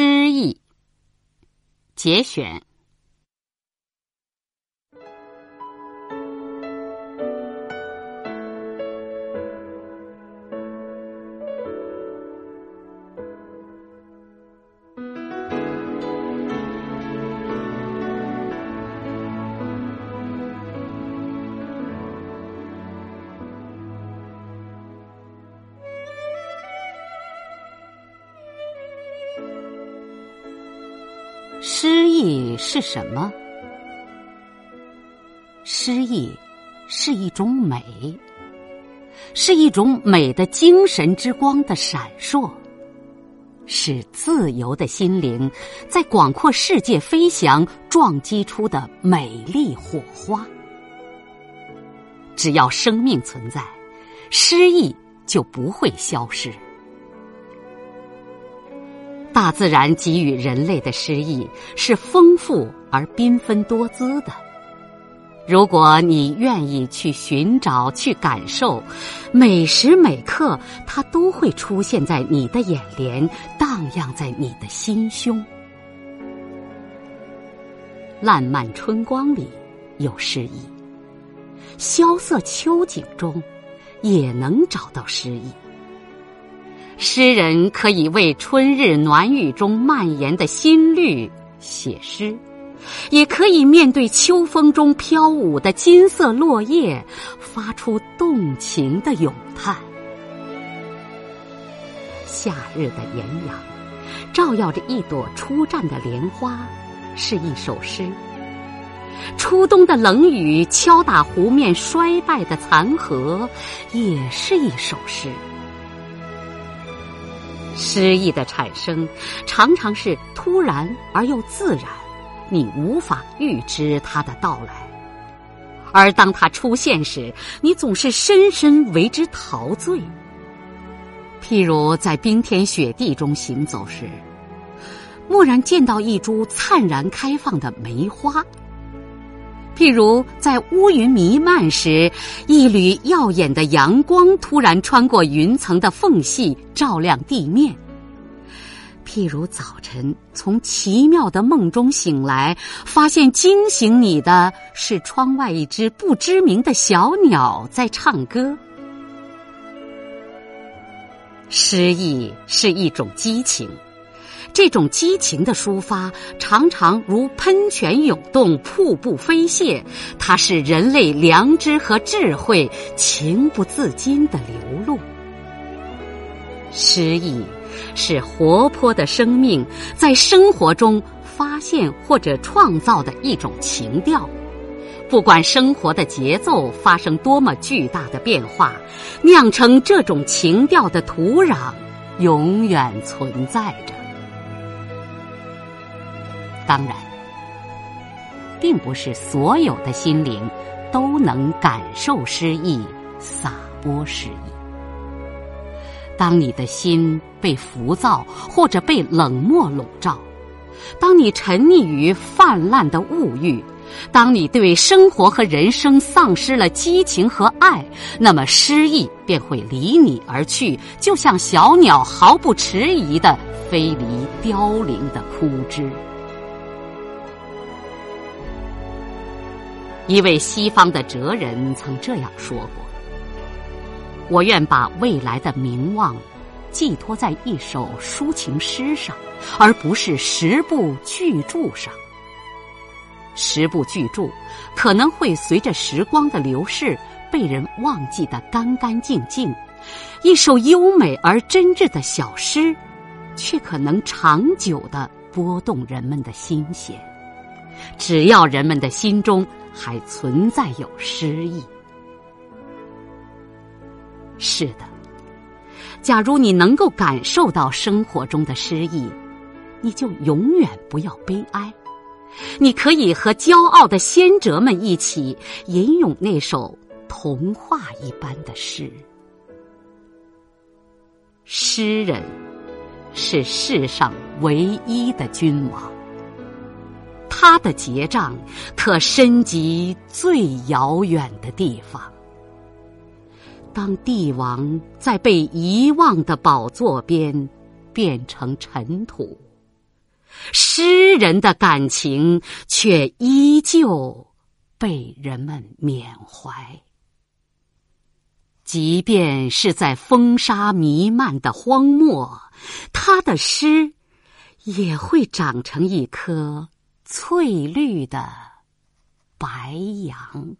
诗意节选。诗意是什么？诗意是一种美，是一种美的精神之光的闪烁，是自由的心灵在广阔世界飞翔撞击出的美丽火花。只要生命存在，诗意就不会消失。大自然给予人类的诗意是丰富而缤纷多姿的。如果你愿意去寻找、去感受，每时每刻，它都会出现在你的眼帘，荡漾在你的心胸。烂漫春光里有诗意，萧瑟秋景中也能找到诗意。诗人可以为春日暖雨中蔓延的新绿写诗，也可以面对秋风中飘舞的金色落叶，发出动情的咏叹。夏日的炎阳，照耀着一朵初绽的莲花，是一首诗；初冬的冷雨敲打湖面衰败的残荷，也是一首诗。诗意的产生常常是突然而又自然，你无法预知它的到来；而当它出现时，你总是深深为之陶醉。譬如在冰天雪地中行走时，蓦然见到一株灿然开放的梅花。譬如在乌云弥漫时，一缕耀眼的阳光突然穿过云层的缝隙，照亮地面。譬如早晨从奇妙的梦中醒来，发现惊醒你的是窗外一只不知名的小鸟在唱歌。诗意是一种激情。这种激情的抒发，常常如喷泉涌动、瀑布飞泻，它是人类良知和智慧情不自禁的流露。诗意是活泼的生命在生活中发现或者创造的一种情调，不管生活的节奏发生多么巨大的变化，酿成这种情调的土壤永远存在着。当然，并不是所有的心灵都能感受诗意、洒播诗意。当你的心被浮躁或者被冷漠笼罩，当你沉溺于泛滥的物欲，当你对生活和人生丧失了激情和爱，那么诗意便会离你而去，就像小鸟毫不迟疑的飞离凋零的枯枝。一位西方的哲人曾这样说过：“我愿把未来的名望寄托在一首抒情诗上，而不是十部巨著上。十部巨著可能会随着时光的流逝被人忘记的干干净净，一首优美而真挚的小诗，却可能长久的拨动人们的心弦。只要人们的心中。”还存在有诗意。是的，假如你能够感受到生活中的诗意，你就永远不要悲哀。你可以和骄傲的先哲们一起吟咏那首童话一般的诗。诗人是世上唯一的君王。他的结账可深及最遥远的地方。当帝王在被遗忘的宝座边变成尘土，诗人的感情却依旧被人们缅怀。即便是在风沙弥漫的荒漠，他的诗也会长成一棵翠绿的白杨。